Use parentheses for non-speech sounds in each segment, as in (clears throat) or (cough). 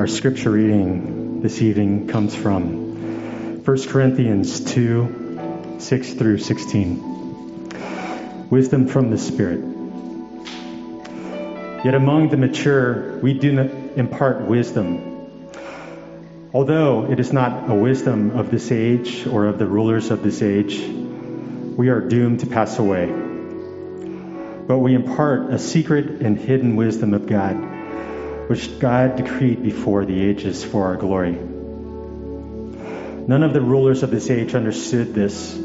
Our scripture reading this evening comes from 1 Corinthians 2 6 through 16. Wisdom from the Spirit. Yet among the mature, we do impart wisdom. Although it is not a wisdom of this age or of the rulers of this age, we are doomed to pass away. But we impart a secret and hidden wisdom of God, which God decreed before the ages for our glory. None of the rulers of this age understood this,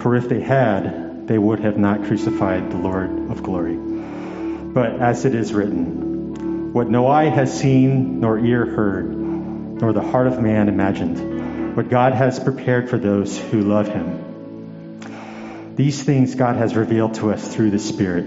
for if they had, they would have not crucified the Lord of glory. But as it is written, what no eye has seen, nor ear heard, nor the heart of man imagined, what God has prepared for those who love him. These things God has revealed to us through the Spirit.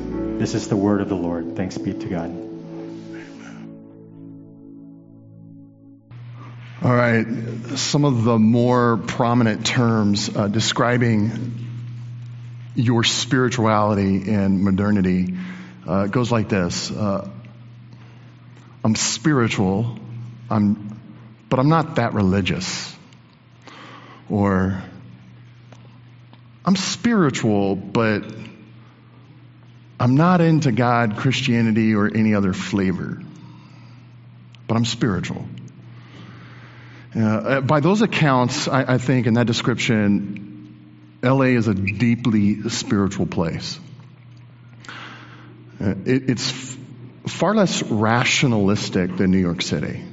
This is the word of the Lord. Thanks be to God. All right, some of the more prominent terms uh, describing your spirituality and modernity uh, goes like this. Uh, I'm spiritual, I'm, but I'm not that religious. Or I'm spiritual, but I'm not into God, Christianity, or any other flavor. But I'm spiritual. Uh, by those accounts, I, I, think in that description, LA is a deeply spiritual place. Uh, it, it's far less rationalistic than New York City.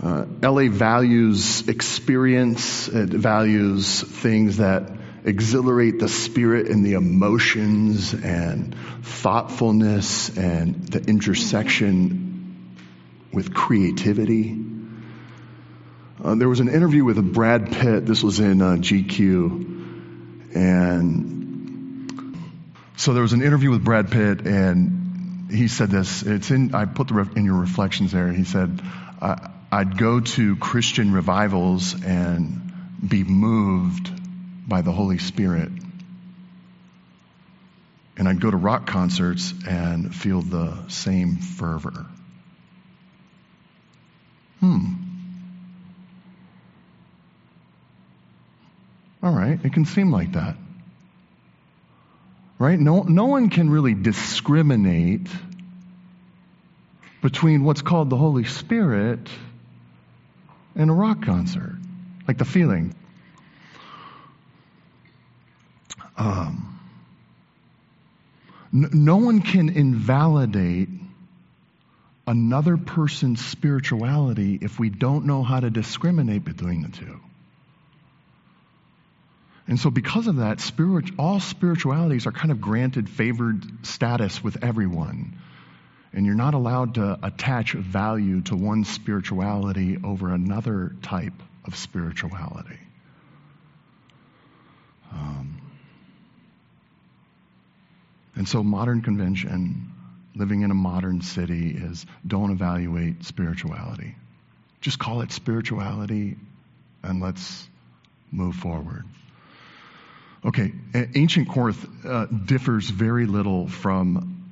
Uh, LA values experience, it values things that exhilarate the spirit and the emotions and thoughtfulness and the intersection with creativity. Uh, there was an interview with Brad Pitt, this was in uh, GQ, and so there was an interview with Brad Pitt, and he said this. It's in. I put the in your reflections there. He said, "I'd go to Christian revivals and be moved by the Holy Spirit, and I'd go to rock concerts and feel the same fervor." Hmm. All right, it can seem like that right? No, no one can really discriminate between what's called the Holy Spirit and a rock concert, like the feeling. Um, n- no one can invalidate another person's spirituality if we don't know how to discriminate between the two. And so, because of that, spirit, all spiritualities are kind of granted favored status with everyone. And you're not allowed to attach value to one spirituality over another type of spirituality. Um, and so, modern convention, living in a modern city, is don't evaluate spirituality. Just call it spirituality and let's move forward. Okay, ancient Corinth uh, differs very little from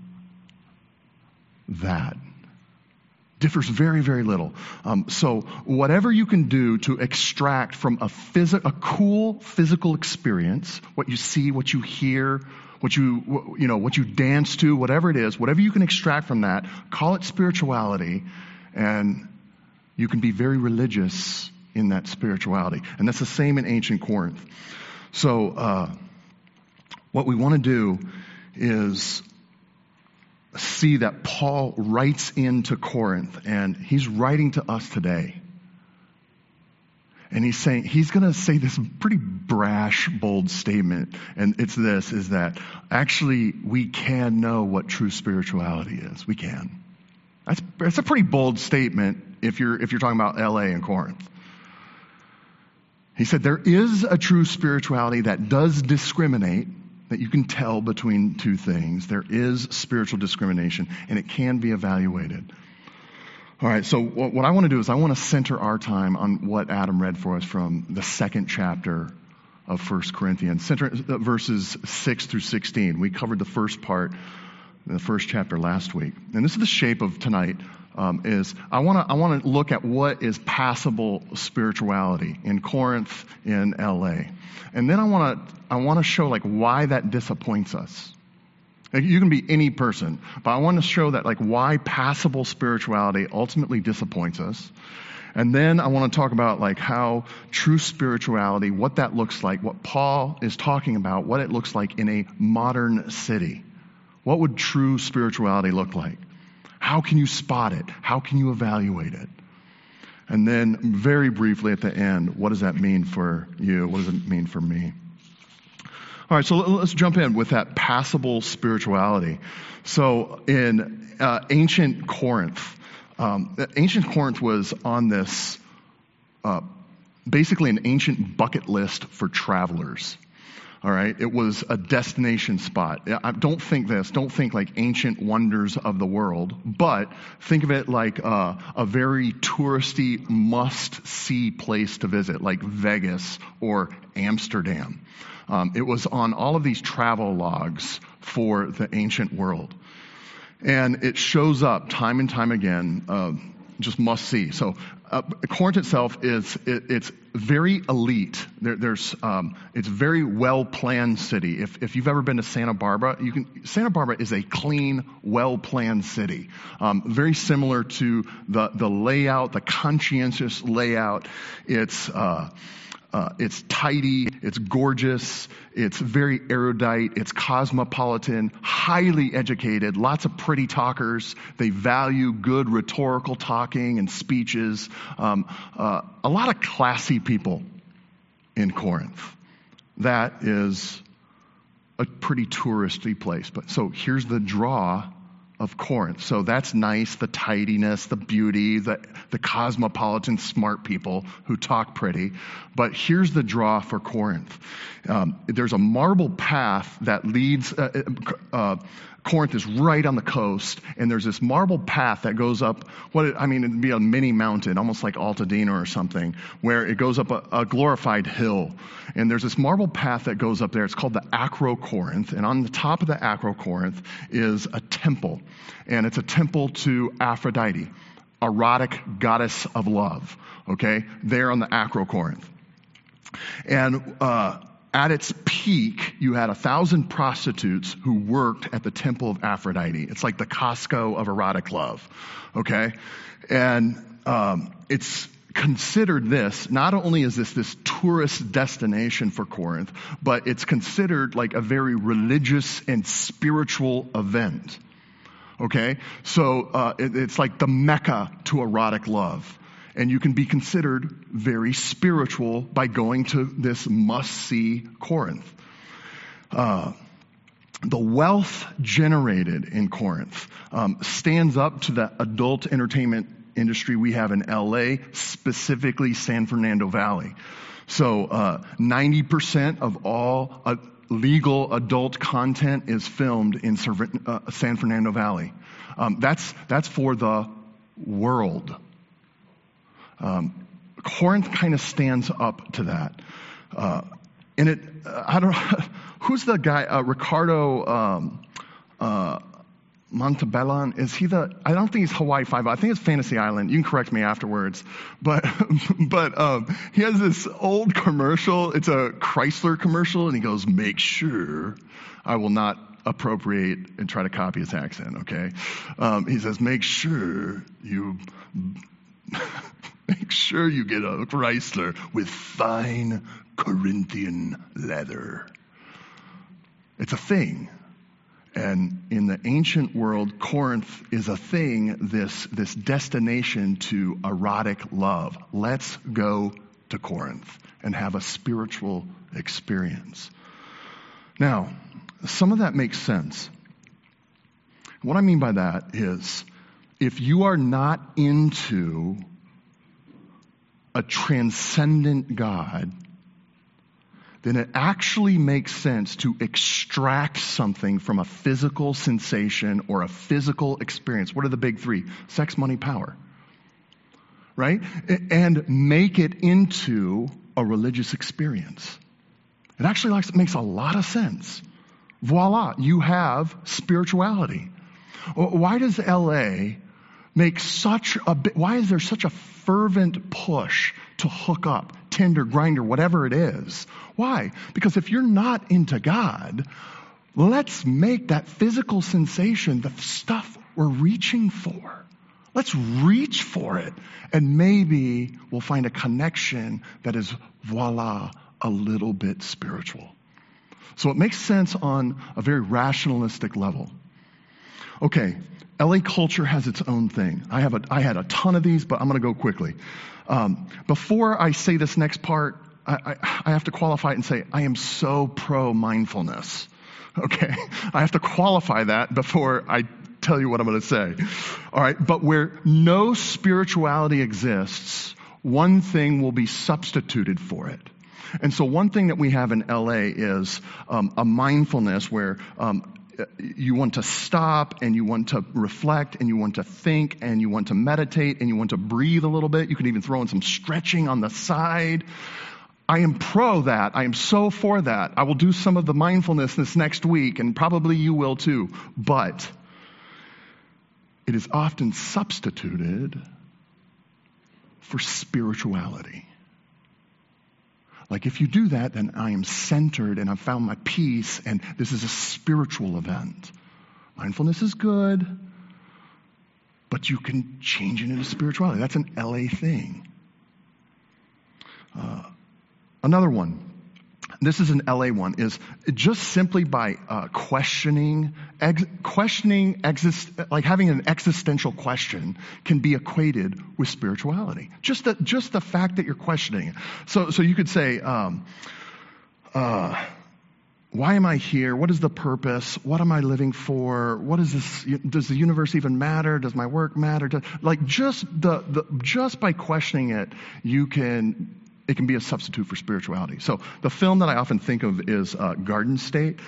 that. Differs very, very little. Um, so, whatever you can do to extract from a, phys- a cool physical experience, what you see, what you hear, what you, you know, what you dance to, whatever it is, whatever you can extract from that, call it spirituality, and You can be very religious in that spirituality. And that's the same in ancient Corinth. So, uh, what we want to do is see that Paul writes into Corinth, and he's writing to us today. And he's saying, he's going to say this pretty brash, bold statement. And it's this, is that actually we can know what true spirituality is. We can. That's, that's a pretty bold statement if you're, if you're talking about LA and Corinth. He said, there is a true spirituality that does discriminate, that you can tell between two things. There is spiritual discrimination, and it can be evaluated. All right, so what I want to do is I want to center our time on what Adam read for us from the second chapter of 1 Corinthians, center, uh, verses 6 through 16. We covered the first part the first chapter last week. And this is the shape of tonight. Um, is I want to I want to look at what is passable spirituality in Corinth, in L.A., and then I want to I want to show like why that disappoints us. You can be any person, but I want to show that like why passable spirituality ultimately disappoints us. And then I want to talk about like how true spirituality, what that looks like, what Paul is talking about, what it looks like in a modern city. What would true spirituality look like? How can you spot it? How can you evaluate it? And then very briefly at the end, what does that mean for you? What does it mean for me? All right, so let's jump in with that passable spirituality. So in uh, ancient Corinth, um, ancient Corinth was on this, uh, basically an ancient bucket list for travelers. All right, it was a destination spot. Don't think this. Don't think like ancient wonders of the world, but think of it like uh, a very touristy, must-see place to visit, like Vegas or Amsterdam. Um, it was on all of these travel logs for the ancient world. And it shows up time and time again, uh, just must see. So uh, Corinth itself is it, it's very elite. There, there's um, it's very well planned city. If if you've ever been to Santa Barbara, you can Santa Barbara is a clean, well planned city. Um, very similar to the the layout, the conscientious layout. It's uh, uh, it's tidy, it's gorgeous, it's very erudite, it's cosmopolitan, highly educated, lots of pretty talkers. They value good rhetorical talking and speeches. Um, uh, a lot of classy people in Corinth. That is a pretty touristy place. But so here's the draw of Corinth. So that's nice, the tidiness, the beauty, the, the cosmopolitan smart people who talk pretty. But here's the draw for Corinth. Um, there's a marble path that leads, uh, uh, uh, Corinth is right on the coast, and there's this marble path that goes up, what I mean, it'd be a mini mountain, almost like Altadena or something, where it goes up a, a glorified hill. And there's this marble path that goes up there. It's called the Acro Corinth. And on the top of the Acro Corinth is a temple. And it's a temple to Aphrodite, erotic goddess of love, okay? There on the Acro Corinth. And, uh, at its peak, you had a thousand prostitutes who worked at the temple of Aphrodite. It's like the Costco of erotic love, okay? And um, it's considered this, not only is this this tourist destination for Corinth, but it's considered like a very religious and spiritual event. Okay? So uh, it, it's like the Mecca to erotic love and you can be considered very spiritual by going to this must see Corinth. Uh, the wealth generated in Corinth um, stands up to the adult entertainment industry we have in LA, specifically San Fernando Valley. So, uh, 90% of all uh, legal adult content is filmed in uh, San Fernando Valley. Um, that's, that's for the world. Um, Corinth kind of stands up to that. Uh, and it, uh, I don't know, (laughs) who's the guy, uh, Ricardo um, uh, Montalban? Is he the, I don't think he's Hawaii Five, I think it's Fantasy Island. You can correct me afterwards. But, (laughs) but um, he has this old commercial. It's a Chrysler commercial, and he goes, make sure I will not appropriate and try to copy his accent, okay? Um, he says, make sure you (laughs) sure you get a Chrysler with fine Corinthian leather. It's a thing. And in the ancient world, Corinth is a thing, this, this destination to erotic love. Let's go to Corinth and have a spiritual experience. Now, some of that makes sense. What I mean by that is if you are not into a transcendent God, then it actually makes sense to extract something from a physical sensation or a physical experience. What are the big three? Sex, money, power. Right? And make it into a religious experience. It actually makes a lot of sense. Voila, you have spirituality. Why does LA make such a why is there such a fervent push to hook up, Tinder, Grindr, whatever it is? Why? Because if you're not into God, let's make that physical sensation the stuff we're reaching for. Let's reach for it, and maybe we'll find a connection that is, voila, a little bit spiritual. So it makes sense on a very rationalistic level. Okay, LA culture has its own thing. I, have a, I had a ton of these, but I'm going to go quickly. Um, before I say this next part, I, I, I have to qualify it and say, I am so pro mindfulness. Okay? I have to qualify that before I tell you what I'm going to say. All right? But where no spirituality exists, one thing will be substituted for it. And so, one thing that we have in LA is um, a mindfulness where um, you want to stop and you want to reflect and you want to think and you want to meditate and you want to breathe a little bit. You can even throw in some stretching on the side. I am pro that. I am so for that. I will do some of the mindfulness this next week and probably you will too. But it is often substituted for spirituality. Like, if you do that, then I am centered and I've found my peace, and this is a spiritual event. Mindfulness is good, but you can change it into spirituality. That's an LA thing. Uh, another one this is an LA one, is just simply by uh, questioning, ex- questioning, exist, like having an existential question can be equated with spirituality. Just the, just the fact that you're questioning it. So, so you could say, um, uh, why am I here? What is the purpose? What am I living for? What is this? Does the universe even matter? Does my work matter? Does, like just the, the, just by questioning it, you can it can be a substitute for spirituality. So the film that I often think of is uh, Garden State.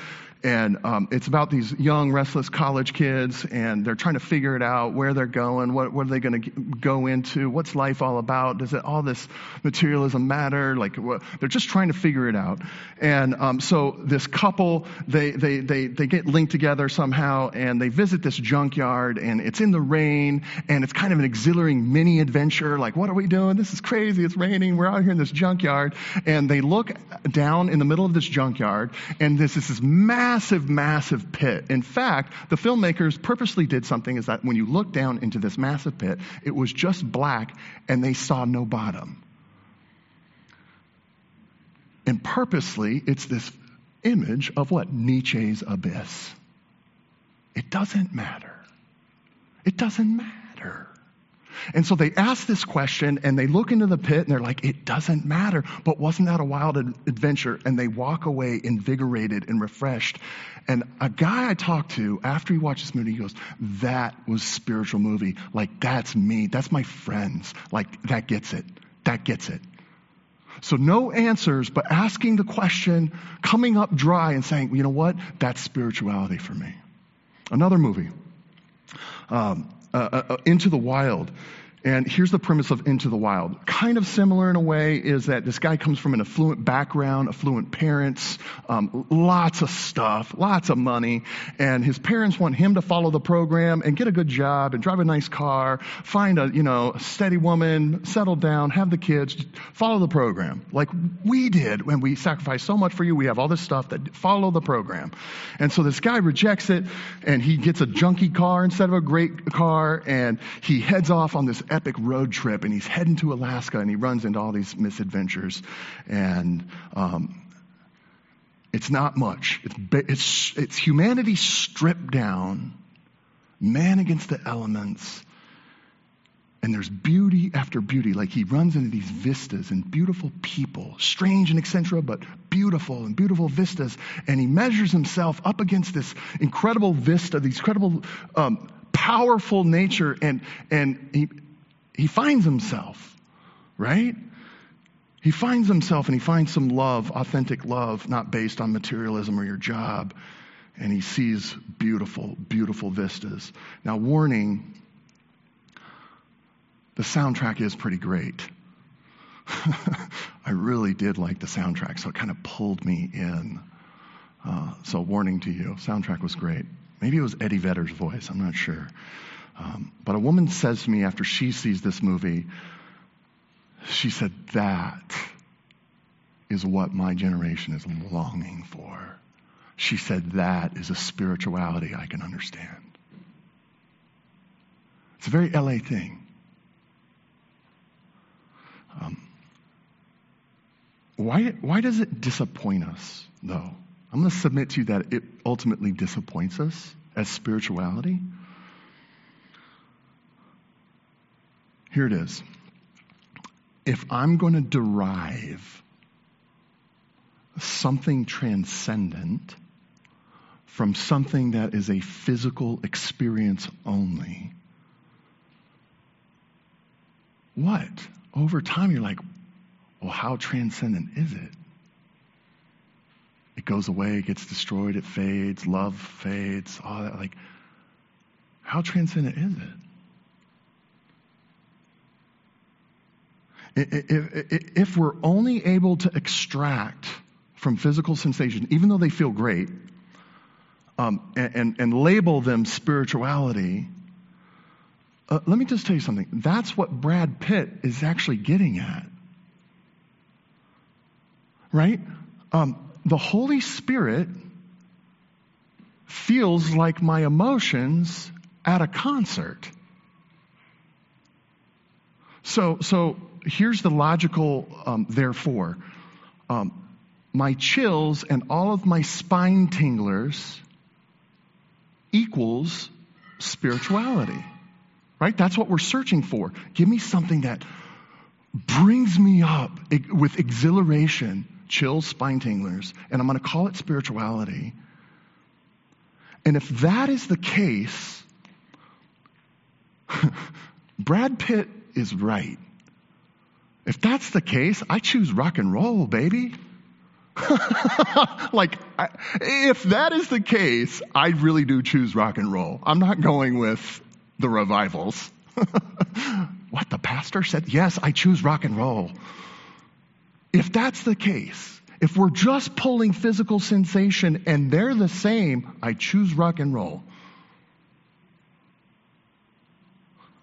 And um, it's about these young, restless college kids, and they're trying to figure it out where they're going, what, what are they going to go into, what's life all about, does it, all this materialism matter? Like, what, they're just trying to figure it out. And um, so this couple, they, they, they, they get linked together somehow, and they visit this junkyard, and it's in the rain, and it's kind of an exhilarating mini adventure. Like, what are we doing? This is crazy. It's raining. We're out here in this junkyard. And they look down in the middle of this junkyard, and this is this massive massive, massive pit. In fact, the filmmakers purposely did something is that when you look down into this massive pit, it was just black and they saw no bottom. And purposely, it's this image of what? Nietzsche's abyss. It doesn't matter. It doesn't matter. And so they ask this question and they look into the pit and they're like, it doesn't matter. But wasn't that a wild adventure? And they walk away invigorated and refreshed. And a guy I talked to after he watched this movie, he goes, that was spiritual movie. Like, that's me. That's my friends. Like, that gets it. That gets it. So no answers, but asking the question, coming up dry and saying, you know what? That's spirituality for me. Another movie. Um, uh, uh, uh, Into the Wild. And here's the premise of Into the Wild. Kind of similar in a way is that this guy comes from an affluent background, affluent parents, um, lots of stuff, lots of money, and his parents want him to follow the program and get a good job and drive a nice car, find a you know a steady woman, settle down, have the kids, follow the program like we did when we sacrificed so much for you. We have all this stuff that follow the program, and so this guy rejects it, and he gets a junky car instead of a great car, and he heads off on this epic road trip and he's heading to Alaska and he runs into all these misadventures. And um, it's not much. It's, it's, it's humanity stripped down, man against the elements. And there's beauty after beauty. Like he runs into these vistas and beautiful people, strange and eccentric, but beautiful and beautiful vistas. And he measures himself up against this incredible vista, these incredible, um, powerful nature. And, and he, he finds himself, right? He finds himself and he finds some love, authentic love, not based on materialism or your job. And he sees beautiful, beautiful vistas. Now, warning the soundtrack is pretty great. (laughs) I really did like the soundtrack, so it kind of pulled me in. Uh, so, warning to you, soundtrack was great. Maybe it was Eddie Vedder's voice, I'm not sure. Um, but a woman says to me after she sees this movie, she said, That is what my generation is longing for. She said, That is a spirituality I can understand. It's a very LA thing. Um, why, why does it disappoint us, though? I'm going to submit to you that it ultimately disappoints us as spirituality. Here it is if I'm going to derive something transcendent from something that is a physical experience only, what? Over time, you're like, well, how transcendent is it? It goes away, it gets destroyed, it fades, love fades, all that. Like, how transcendent is it? If we're only able to extract from physical sensation, even though they feel great, um, and, and, label them spirituality, uh, let me just tell you something. That's what Brad Pitt is actually getting at. Right? Um, the Holy Spirit feels like my emotions at a concert. So, so here's the logical um, therefore. Um, my chills and all of my spine tinglers equals spirituality. Right? That's what we're searching for. Give me something that brings me up with exhilaration, chills, spine tinglers, and I'm going to call it spirituality. And if that is the case, (laughs) Brad Pitt is right. If that's the case, I choose rock and roll, baby. (laughs) like, I, if that is the case, I really do choose rock and roll. I'm not going with the revivals. (laughs) what the pastor said? Yes, I choose rock and roll. If that's the case, if we're just pulling physical sensation and they're the same, I choose rock and roll.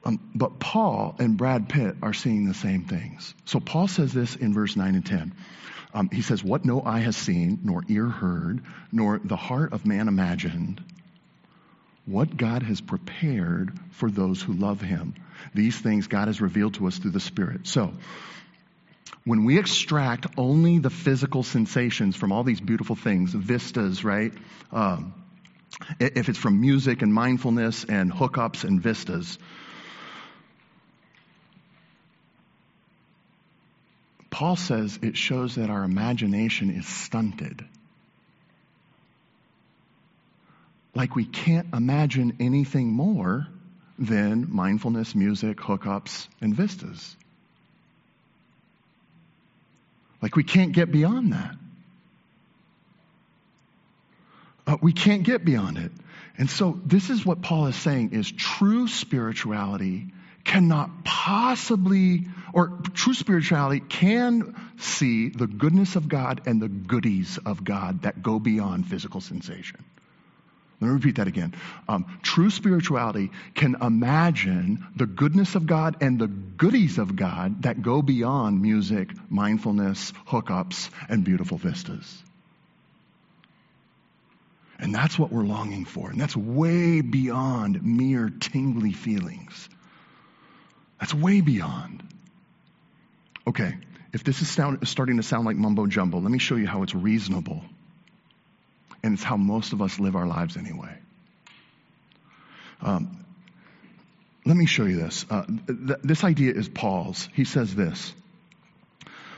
Um, but Paul and Brad Pitt are seeing the same things. So Paul says this in verse 9 and 10. Um, he says, What no eye has seen, nor ear heard, nor the heart of man imagined, what God has prepared for those who love him. These things God has revealed to us through the Spirit. So, when we extract only the physical sensations from all these beautiful things, vistas, right? Um, if it's from music and mindfulness and hookups and vistas, Paul says it shows that our imagination is stunted. Like we can't imagine anything more than mindfulness, music, hookups, and vistas. Like we can't get beyond that. Uh, we can't get beyond it. And so this is what Paul is saying is true spirituality cannot possibly, or true spirituality can see the goodness of God and the goodies of God that go beyond physical sensation. Let me repeat that again. Um, true spirituality can imagine the goodness of God and the goodies of God that go beyond music, mindfulness, hookups, and beautiful vistas. And that's what we're longing for. And that's way beyond mere tingly feelings. Way beyond. Okay, if this is sound, starting to sound like mumbo jumbo, let me show you how it's reasonable. And it's how most of us live our lives anyway. Um, let me show you this. Uh, th- this idea is Paul's. He says this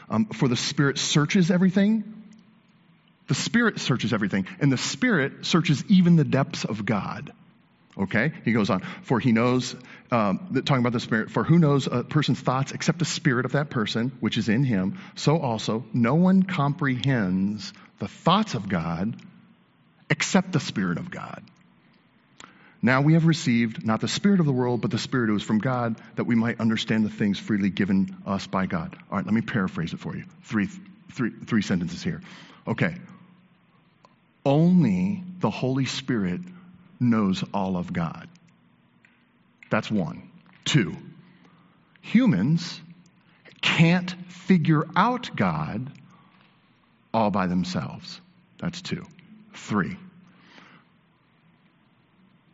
um, For the Spirit searches everything. The Spirit searches everything, and the Spirit searches even the depths of God. Okay? He goes on, for he knows, um, talking about the Spirit, for who knows a person's thoughts except the Spirit of that person, which is in him, so also no one comprehends the thoughts of God except the Spirit of God. Now we have received not the Spirit of the world, but the Spirit who is from God, that we might understand the things freely given us by God. All right, let me paraphrase it for you. Three, three, three sentences here. Okay. Only the Holy Spirit knows all of God. That's one. Two, humans can't figure out God all by themselves. That's two. Three,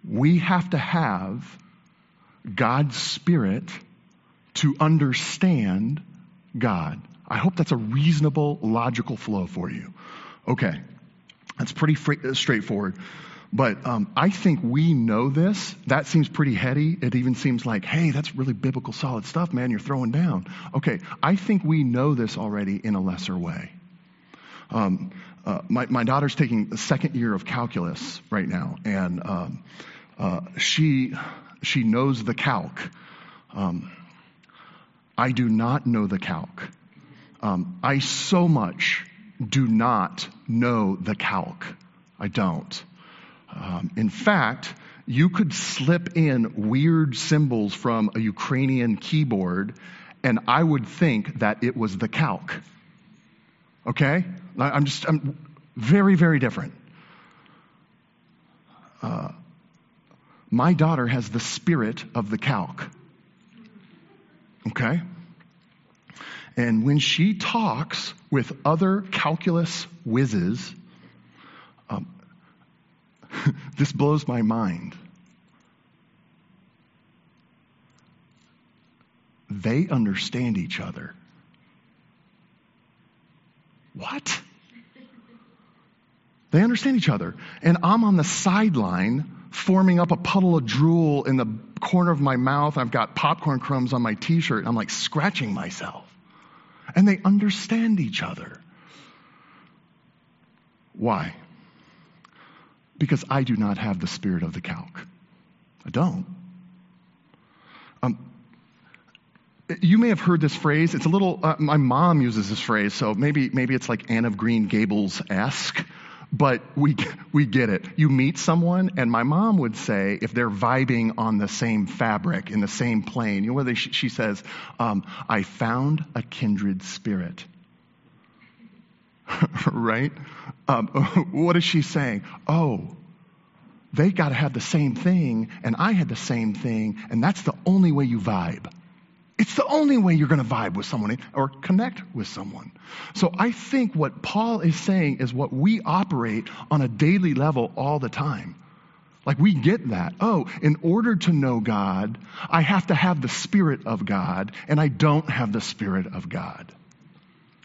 we have to have God's Spirit to understand God. I hope that's a reasonable, logical flow for you. Okay, that's pretty straightforward. But um, I think we know this. That seems pretty heady. It even seems like, hey, that's really biblical, solid stuff, man, you're throwing down. Okay, I think we know this already in a lesser way. Um, uh, my, my, daughter's taking the second year of calculus right now, and um, uh, she, she knows the calc. Um, I do not know the calc. Um, I so much do not know the calc. I don't. Um, in fact, you could slip in weird symbols from a Ukrainian keyboard, and I would think that it was the calc. Okay? I'm just, I'm very, very different. Uh, my daughter has the spirit of the calc. Okay? And when she talks with other calculus whizzes, um, this blows my mind. They understand each other. What? They understand each other. And I'm on the sideline forming up a puddle of drool in the corner of my mouth. I've got popcorn crumbs on my t shirt. I'm like scratching myself. And they understand each other. Why? Because I do not have the spirit of the calc. I don't. Um, you may have heard this phrase. It's a little. Uh, my mom uses this phrase, so maybe maybe it's like Anne of Green Gables esque, but we we get it. You meet someone, and my mom would say if they're vibing on the same fabric in the same plane, you know, whether she, she says, um, "I found a kindred spirit." (laughs) right? Um, (laughs) what is she saying? Oh, they got to have the same thing, and I had the same thing, and that's the only way you vibe. It's the only way you're going to vibe with someone or connect with someone. So I think what Paul is saying is what we operate on a daily level all the time. Like we get that. Oh, in order to know God, I have to have the Spirit of God, and I don't have the Spirit of God.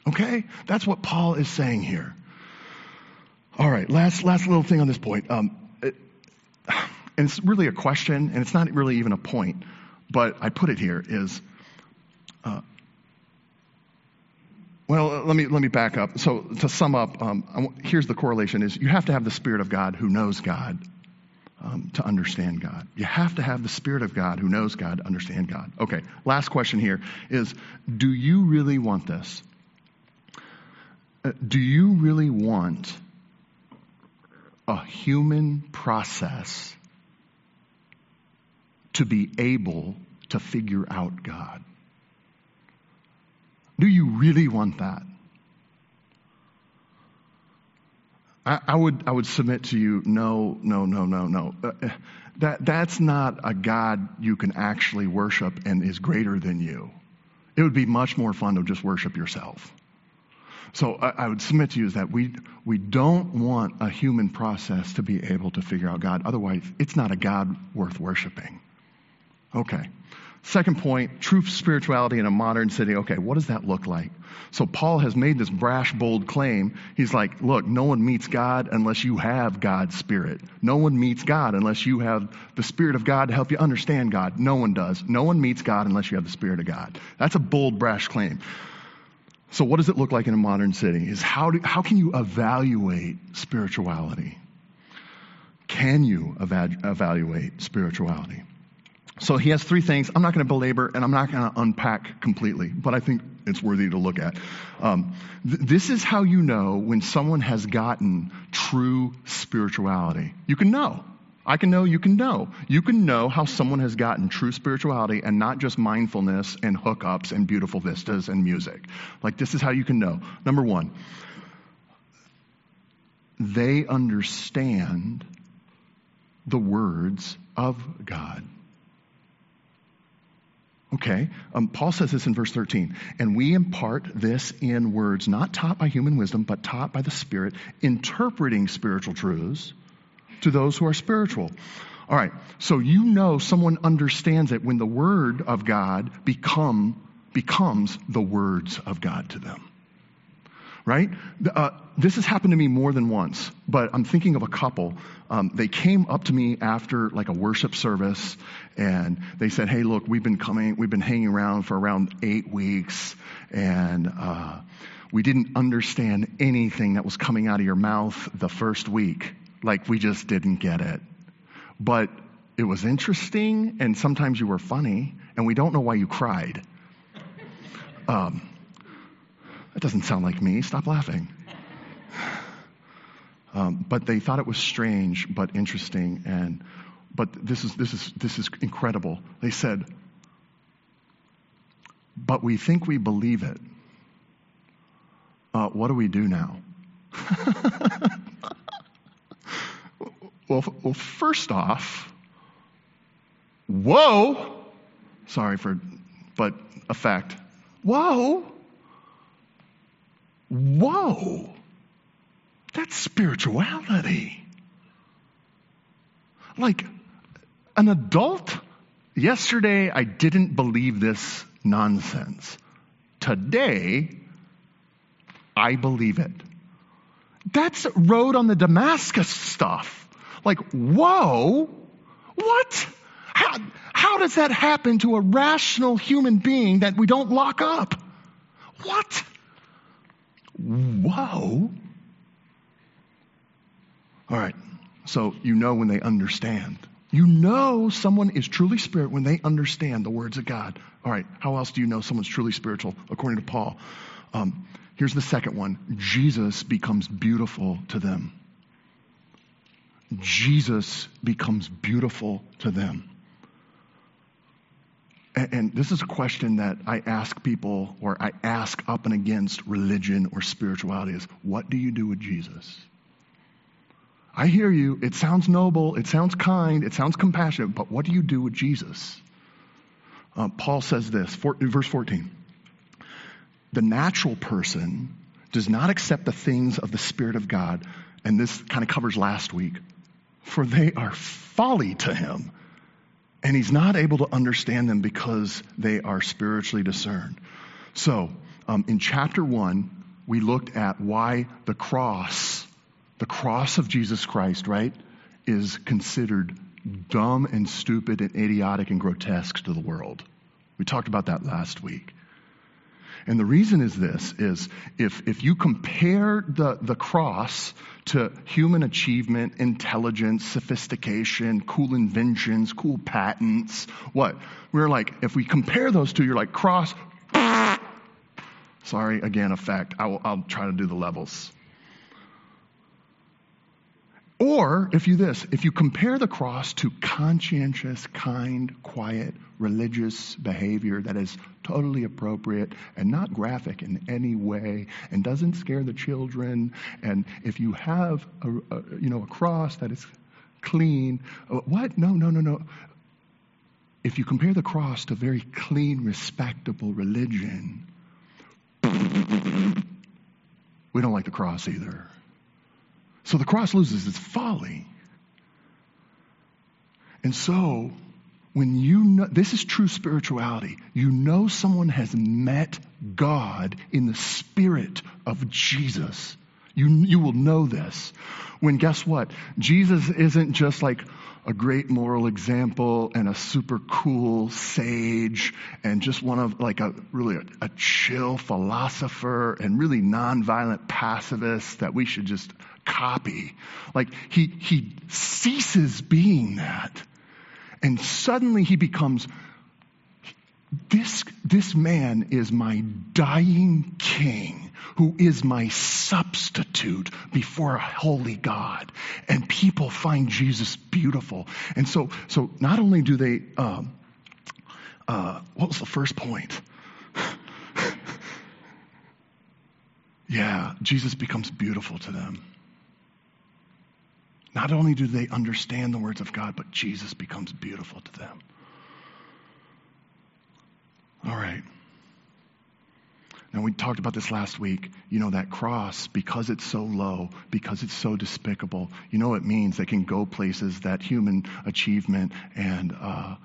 Okay? That's what Paul is saying here. All right, last, last little thing on this point. Um, it, and it's really a question, and it's not really even a point, but I put it here is, uh, well, let me let me back up. So to sum up, um, here's the correlation: is you have to have the Spirit of God who knows God um, to understand God. You have to have the Spirit of God who knows God to understand God. Okay. Last question here is: Do you really want this? Uh, do you really want a human process to be able to figure out God? Do you really want that? I, I would, I would submit to you, no, no, no, no, no. Uh, uh that, that's not a God you can actually worship and is greater than you. It would be much more fun to just worship yourself. So I, I, would submit to you is that we, we don't want a human process to be able to figure out God. Otherwise, it's not a God worth worshiping. Okay. Second point, true spirituality in a modern city. Okay, what does that look like? So Paul has made this brash, bold claim. He's like, look, no one meets God unless you have God's Spirit. No one meets God unless you have the Spirit of God to help you understand God. No one does. No one meets God unless you have the Spirit of God. That's a bold, brash claim. So what does it look like in a modern city? Is how, do, how can you evaluate spirituality? Can you eva- evaluate spirituality? So he has three things. I'm not going to belabor and I'm not going to unpack completely, but I think it's worthy to look at. Um, th- this is how you know when someone has gotten true spirituality. You can know. I can know, you can know. You can know how someone has gotten true spirituality and not just mindfulness and hookups and beautiful vistas and music. Like, this is how you can know. Number one, they understand the words of God. Okay, um, Paul says this in verse 13. And we impart this in words not taught by human wisdom, but taught by the Spirit, interpreting spiritual truths to those who are spiritual. All right, so you know someone understands it when the Word of God become, becomes the words of God to them right? Uh, this has happened to me more than once, but I'm thinking of a couple. Um, they came up to me after like a worship service and they said, Hey, look, we've been coming, we've been hanging around for around eight weeks and, uh, we didn't understand anything that was coming out of your mouth the first week. Like we just didn't get it. But it was interesting and sometimes you were funny and we don't know why you cried. Um, that doesn't sound like me. Stop laughing. Um, but they thought it was strange but interesting and but this is this is this is incredible they said but we think we believe it uh, what do we do now (laughs) well, well first off whoa sorry for but a fact. whoa Whoa, that's spirituality. Like an adult, yesterday I didn't believe this nonsense. Today, I believe it. That's road on the Damascus stuff. Like, whoa, what? How, how does that happen to a rational human being that we don't lock up? What? Whoa. All right. So you know when they understand. You know someone is truly spirit when they understand the words of God. All right. How else do you know someone's truly spiritual? According to Paul. Um, here's the second one Jesus becomes beautiful to them. Jesus becomes beautiful to them. And this is a question that I ask people, or I ask up and against religion or spirituality is what do you do with Jesus? I hear you. It sounds noble. It sounds kind. It sounds compassionate. But what do you do with Jesus? Uh, Paul says this, for, verse 14. The natural person does not accept the things of the Spirit of God. And this kind of covers last week. For they are folly to him and he's not able to understand them because they are spiritually discerned. So, um, in chapter one, we looked at why the cross, the cross of Jesus Christ, right, is considered dumb and stupid and idiotic and grotesque to the world. We talked about that last week. And the reason is this is if, if you compare the, the cross to human achievement, intelligence, sophistication, cool inventions, cool patents, what? We're like, if we compare those two, you're like, cross, (laughs) sorry, again, effect. I will, I'll try to do the levels. Or if you this, if you compare the cross to conscientious, kind, quiet, religious behavior that is totally appropriate and not graphic in any way and doesn't scare the children, and if you have a, a you know a cross that is clean, uh, what? No, no, no, no. If you compare the cross to very clean, respectable religion, we don't like the cross either. So the cross loses its folly. And so when you know, this is true spirituality. You know someone has met God in the spirit of Jesus. You, you will know this. When guess what? Jesus isn't just like a great moral example and a super cool sage and just one of like a really a, a chill philosopher and really nonviolent pacifist that we should just copy. Like he, he ceases being that. And suddenly he becomes this, this man is my dying king who is my substitute before a holy God. And people find Jesus beautiful. And so, so not only do they, um, uh, what was the first point? (laughs) yeah, Jesus becomes beautiful to them. Not only do they understand the words of God, but Jesus becomes beautiful to them. All right. Now, we talked about this last week. You know, that cross, because it's so low, because it's so despicable, you know, it means they can go places that human achievement and uh,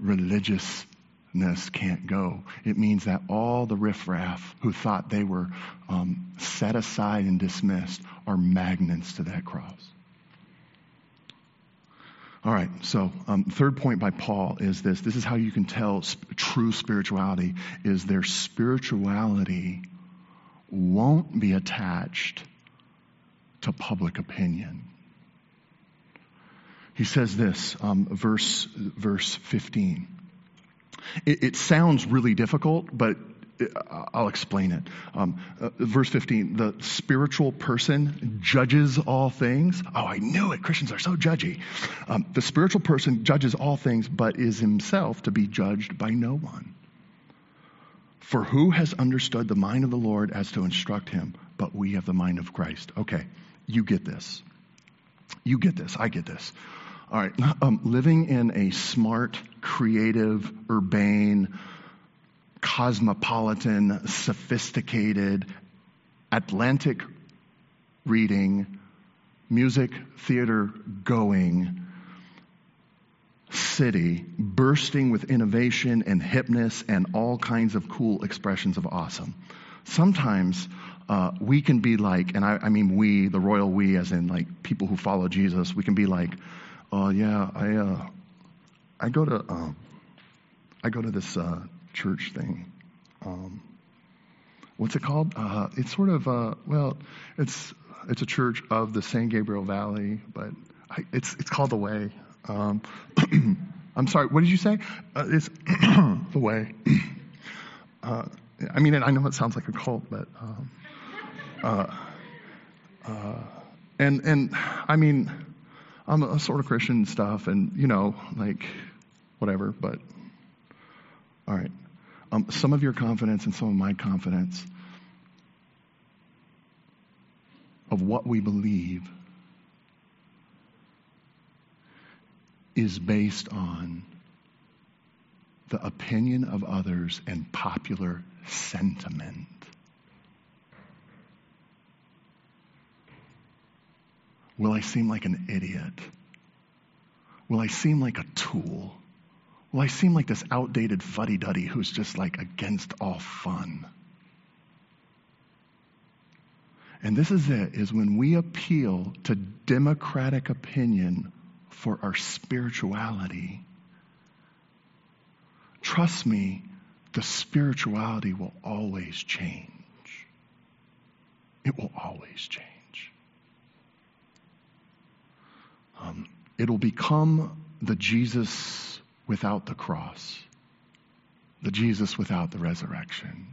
religiousness can't go. It means that all the riffraff who thought they were um, set aside and dismissed are magnets to that cross. All right, so um, third point by Paul is this. This is how you can tell sp- true spirituality is their spirituality won't be attached to public opinion. He says this, um, verse verse 15. It, it sounds really difficult, but I'll explain it. Um, uh, verse 15 the spiritual person judges all things. Oh, I knew it. Christians are so judgy. Um, the spiritual person judges all things, but is himself to be judged by no one. For who has understood the mind of the Lord as to instruct him? But we have the mind of Christ. Okay, you get this. You get this. I get this. All right, um, living in a smart, creative, urbane, cosmopolitan, sophisticated, Atlantic reading, music, theater going city bursting with innovation and hipness and all kinds of cool expressions of awesome. Sometimes uh, we can be like, and I, I, mean we, the royal we, as in like people who follow Jesus, we can be like, oh yeah, I, uh, I go to, uh, I go to this uh, church thing. Um, what's it called? Uh, it's sort of uh, well, it's it's a church of the San Gabriel Valley, but I, it's it's called the Way. Um, (clears throat) I'm sorry. What did you say? Uh, it's (clears throat) the Way. (clears throat) Uh, I mean, I know it sounds like a cult, but um, uh, uh, and and I mean, I'm a sort of Christian stuff, and you know, like whatever. But all right um, some of your confidence and some of my confidence of what we believe is based on the opinion of others and popular sentiment. Will I seem like an idiot? Will I seem like a tool? Well, I seem like this outdated fuddy duddy who's just like against all fun. And this is it, is when we appeal to democratic opinion for our spirituality, trust me, the spirituality will always change. It will always change. Um, it'll become the Jesus without the cross, the Jesus without the resurrection,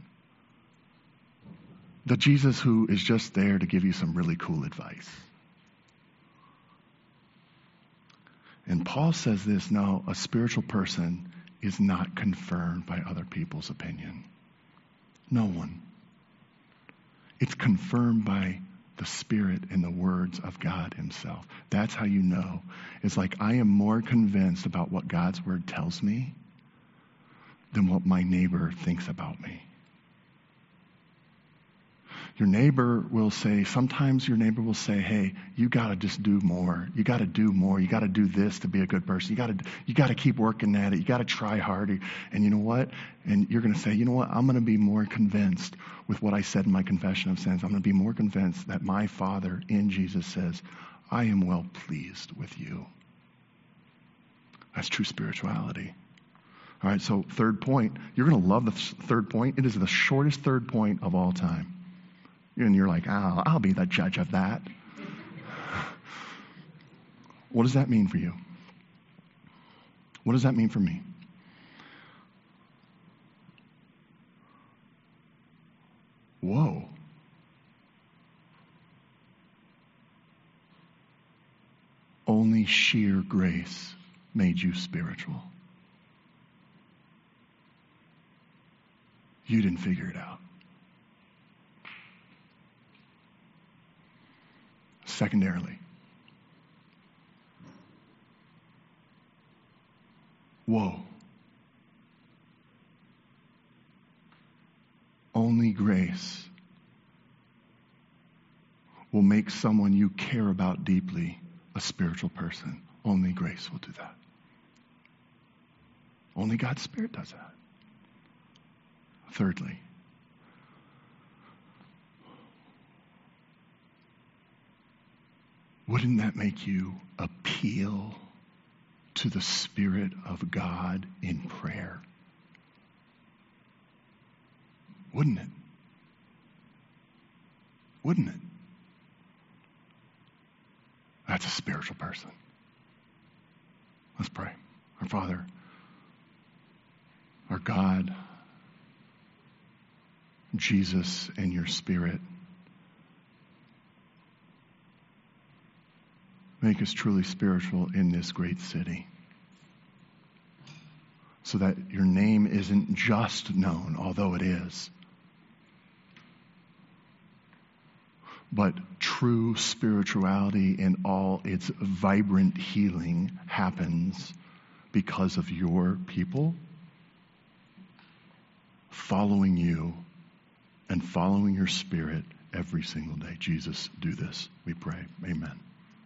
the Jesus who is just there to give you some really cool advice. And Paul says this no, a spiritual person is not confirmed by other people's opinion. No one. It's confirmed by the Spirit and the words of God Himself. That's how you know. It's like I am more convinced about what God's Word tells me than what my neighbor thinks about me. Your neighbor will say, sometimes your neighbor will say, hey, you got to just do more. You got to do more. You got to do this to be a good person. You got to, you got to keep working at it. You got to try harder. And you know what? And you're going to say, you know what? I'm going to be more convinced with what I said in my confession of sins. I'm going to be more convinced that my Father in Jesus says, I am well pleased with you. That's true spirituality. All right, so third point. You're going to love the third point. It is the shortest third point of all time. And you're like, oh, I'll be the judge of that. What does that mean for you? What does that mean for me? Whoa. Only sheer grace made you spiritual. You didn't figure it out. Secondarily, whoa. Only grace will make someone you care about deeply a spiritual person. Only grace will do that. Only God's Spirit does that. Thirdly, wouldn't that make you appeal to the Spirit of God in prayer? Wouldn't it? Wouldn't it? That's a spiritual person. Let's pray. Our Father, our God, Jesus and your Spirit. Make us truly spiritual in this great city. So that your name isn't just known, although it is, but true spirituality in all its vibrant healing happens because of your people following you and following your spirit every single day. Jesus, do this. We pray. Amen.